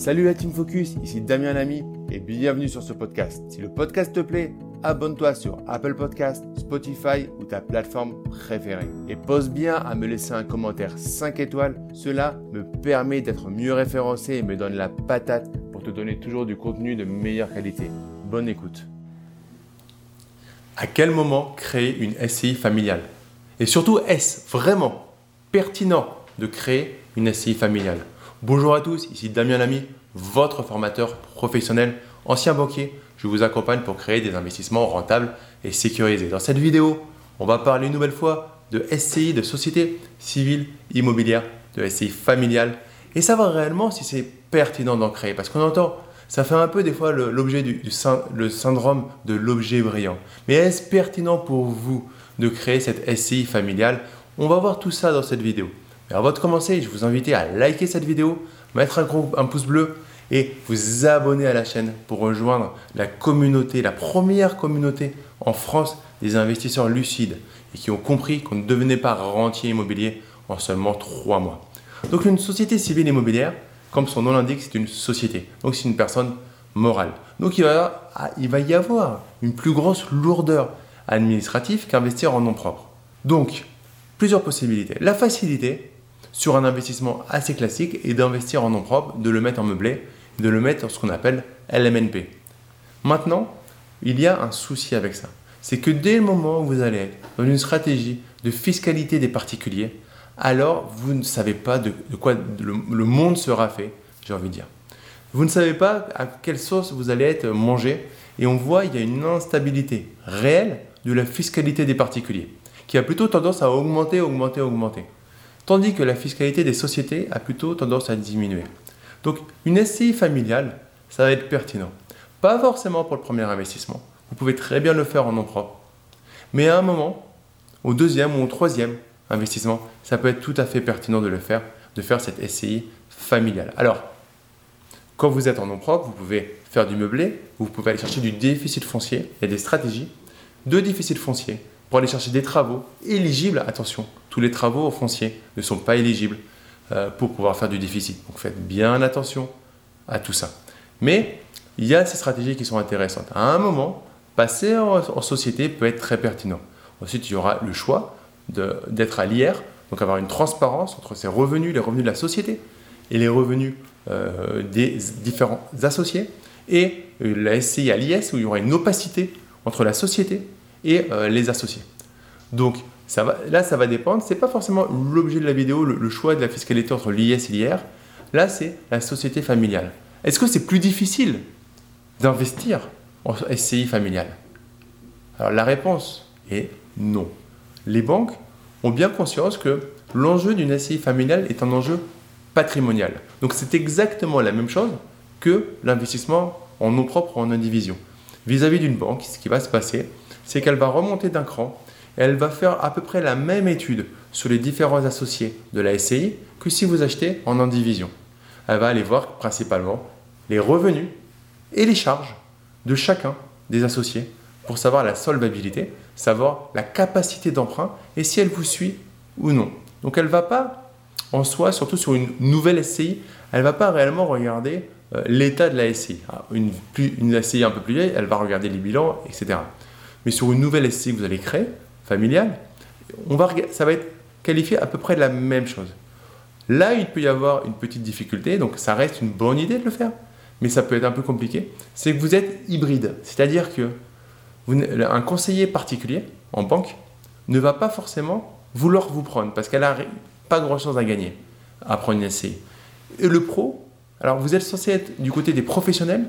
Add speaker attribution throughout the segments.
Speaker 1: Salut la Team Focus, ici Damien Lamy et bienvenue sur ce podcast. Si le podcast te plaît, abonne-toi sur Apple Podcast, Spotify ou ta plateforme préférée. Et pose bien à me laisser un commentaire 5 étoiles, cela me permet d'être mieux référencé et me donne la patate pour te donner toujours du contenu de meilleure qualité. Bonne écoute.
Speaker 2: À quel moment créer une SCI familiale? Et surtout, est-ce vraiment pertinent de créer une SCI familiale? Bonjour à tous, ici Damien Lamy, votre formateur professionnel, ancien banquier. Je vous accompagne pour créer des investissements rentables et sécurisés. Dans cette vidéo, on va parler une nouvelle fois de SCI, de société civile immobilière, de SCI familiale et savoir réellement si c'est pertinent d'en créer. Parce qu'on entend, ça fait un peu des fois l'objet du, le syndrome de l'objet brillant. Mais est-ce pertinent pour vous de créer cette SCI familiale? On va voir tout ça dans cette vidéo. Mais avant de commencer, je vous invite à liker cette vidéo, mettre un, gros, pouce bleu et vous abonner à la chaîne pour rejoindre la communauté, la première communauté en France des investisseurs lucides et qui ont compris qu'on ne devenait pas rentier immobilier en seulement trois mois. Donc une société civile immobilière, comme son nom l'indique, c'est une société. Donc c'est une personne morale. Donc il va, il va y avoir une plus grosse lourdeur administrative qu'investir en nom propre. Donc, plusieurs possibilités. La facilité, sur un investissement assez classique et d'investir en nom propre, de le mettre en meublé, de le mettre dans ce qu'on appelle LMNP. Maintenant, il y a un souci avec ça. C'est que dès le moment où vous allez être dans une stratégie de fiscalité des particuliers, alors vous ne savez pas de, quoi le, monde sera fait, j'ai envie de dire. Vous ne savez pas à quelle sauce vous allez être mangé et on voit il y a une instabilité réelle de la fiscalité des particuliers qui a plutôt tendance à augmenter, augmenter, augmenter tandis que la fiscalité des sociétés a plutôt tendance à diminuer. Donc une SCI familiale, ça va être pertinent. Pas forcément pour le premier investissement. Vous pouvez très bien le faire en nom propre. Mais à un moment, au deuxième ou au troisième investissement, ça peut être tout à fait pertinent de le faire, de faire cette SCI familiale. Alors, quand vous êtes en nom propre, vous pouvez faire du meublé, vous pouvez aller chercher du déficit foncier. Il y a des stratégies de déficit foncier pour aller chercher des travaux éligibles. Attention, tous les travaux fonciers ne sont pas éligibles euh, pour pouvoir faire du déficit. Donc faites bien attention à tout ça. Mais il y a ces stratégies qui sont intéressantes. À un moment, passer en, société peut être très pertinent. Ensuite, il y aura le choix d'être à l'IR, donc avoir une transparence entre ses revenus, les revenus de la société et les revenus euh, des différents associés, et la SCI à l'IS où il y aura une opacité entre la société et euh, les associés. Donc là, ça va dépendre. Ce n'est pas forcément l'objet de la vidéo, le, choix de la fiscalité entre l'IS et l'IR. Là, c'est la société familiale. Est-ce que c'est plus difficile d'investir en SCI familiale? Alors la réponse est non. Les banques ont bien conscience que l'enjeu d'une SCI familiale est un enjeu patrimonial. Donc c'est exactement la même chose que l'investissement en nom propre ou en indivision. Vis-à-vis d'une banque, ce qui va se passer, c'est qu'elle va remonter d'un cran et elle va faire à peu près la même étude sur les différents associés de la SCI que si vous achetez en indivision. Elle va aller voir principalement les revenus et les charges de chacun des associés pour savoir la solvabilité, savoir la capacité d'emprunt et si elle vous suit ou non. Donc elle ne va pas en soi, surtout sur une nouvelle SCI, elle ne va pas réellement regarder euh, l'état de la SCI. Ah, une, une SCI un peu plus vieille, elle va regarder les bilans, etc. Mais sur une nouvelle SCI que vous allez créer, familiale, on va, ça va être qualifié à peu près de la même chose. Là, il peut y avoir une petite difficulté, donc ça reste une bonne idée de le faire, mais ça peut être un peu compliqué. C'est que vous êtes hybride, c'est-à-dire que un conseiller particulier en banque ne va pas forcément vouloir vous prendre parce qu'elle n'a pas grand-chose à gagner à prendre une SCI. Et le pro, alors vous êtes censé être du côté des professionnels,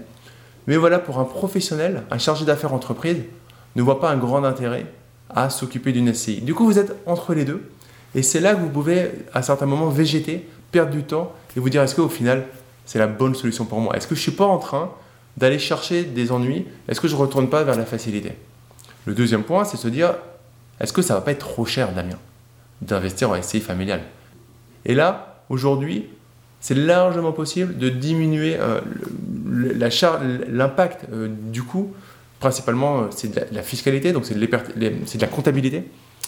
Speaker 2: mais voilà, pour un professionnel, un chargé d'affaires entreprise, ne voit pas un grand intérêt à s'occuper d'une SCI. Du coup, vous êtes entre les deux, et c'est là que vous pouvez, à certains moments, végéter, perdre du temps, et vous dire est-ce qu'au final, c'est la bonne solution pour moi? Est-ce que je ne suis pas en train d'aller chercher des ennuis? Est-ce que je ne retourne pas vers la facilité? Le deuxième point, c'est se dire est-ce que ça va pas être trop cher, Damien, d'investir en SCI familiale? Et là, aujourd'hui, c'est largement possible de diminuer euh, l'impact euh, du coût principalement, euh, c'est de la, fiscalité, donc c'est de, la comptabilité.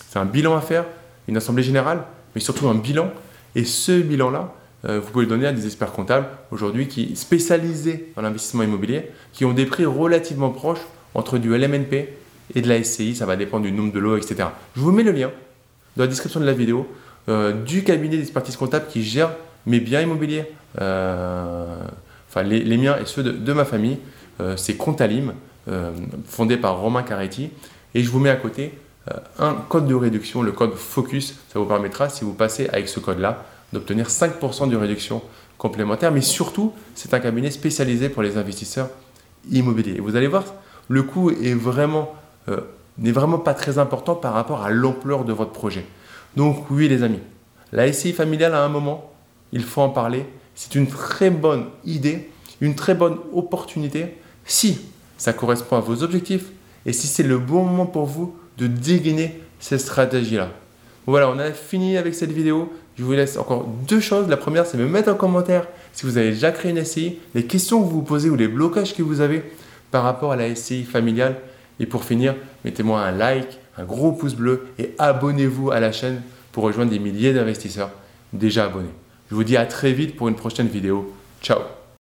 Speaker 2: C'est un bilan à faire, une assemblée générale, mais surtout un bilan. Et ce bilan-là euh, vous pouvez le donner à des experts comptables aujourd'hui qui spécialisés dans l'investissement immobilier, qui ont des prix relativement proches entre du LMNP et de la SCI. Ça va dépendre du nombre de lots, etc. Je vous mets le lien dans la description de la vidéo euh, du cabinet d'expertise comptable qui gère mes biens immobiliers, enfin les, miens et ceux de, ma famille. C'est Comptalim, fondé par Romain Caretti. Et je vous mets à côté un code de réduction, le code FOCUS. Ça vous permettra, si vous passez avec ce code-là, d'obtenir 5% de réduction complémentaire, mais surtout, c'est un cabinet spécialisé pour les investisseurs immobiliers. vous allez voir, le coût est vraiment, euh, n'est vraiment pas très important par rapport à l'ampleur de votre projet. Donc oui les amis, la SCI familiale à un moment, il faut en parler. C'est une très bonne idée, une très bonne opportunité si ça correspond à vos objectifs et si c'est le bon moment pour vous de dégainer cette stratégie-là. Voilà, on a fini avec cette vidéo. Je vous laisse encore deux choses. La première, c'est me mettre en commentaire si vous avez déjà créé une SCI, les questions que vous vous posez ou les blocages que vous avez par rapport à la SCI familiale. Et pour finir, mettez-moi un like, un gros pouce bleu et abonnez-vous à la chaîne pour rejoindre des milliers d'investisseurs déjà abonnés. Je vous dis à très vite pour une prochaine vidéo. Ciao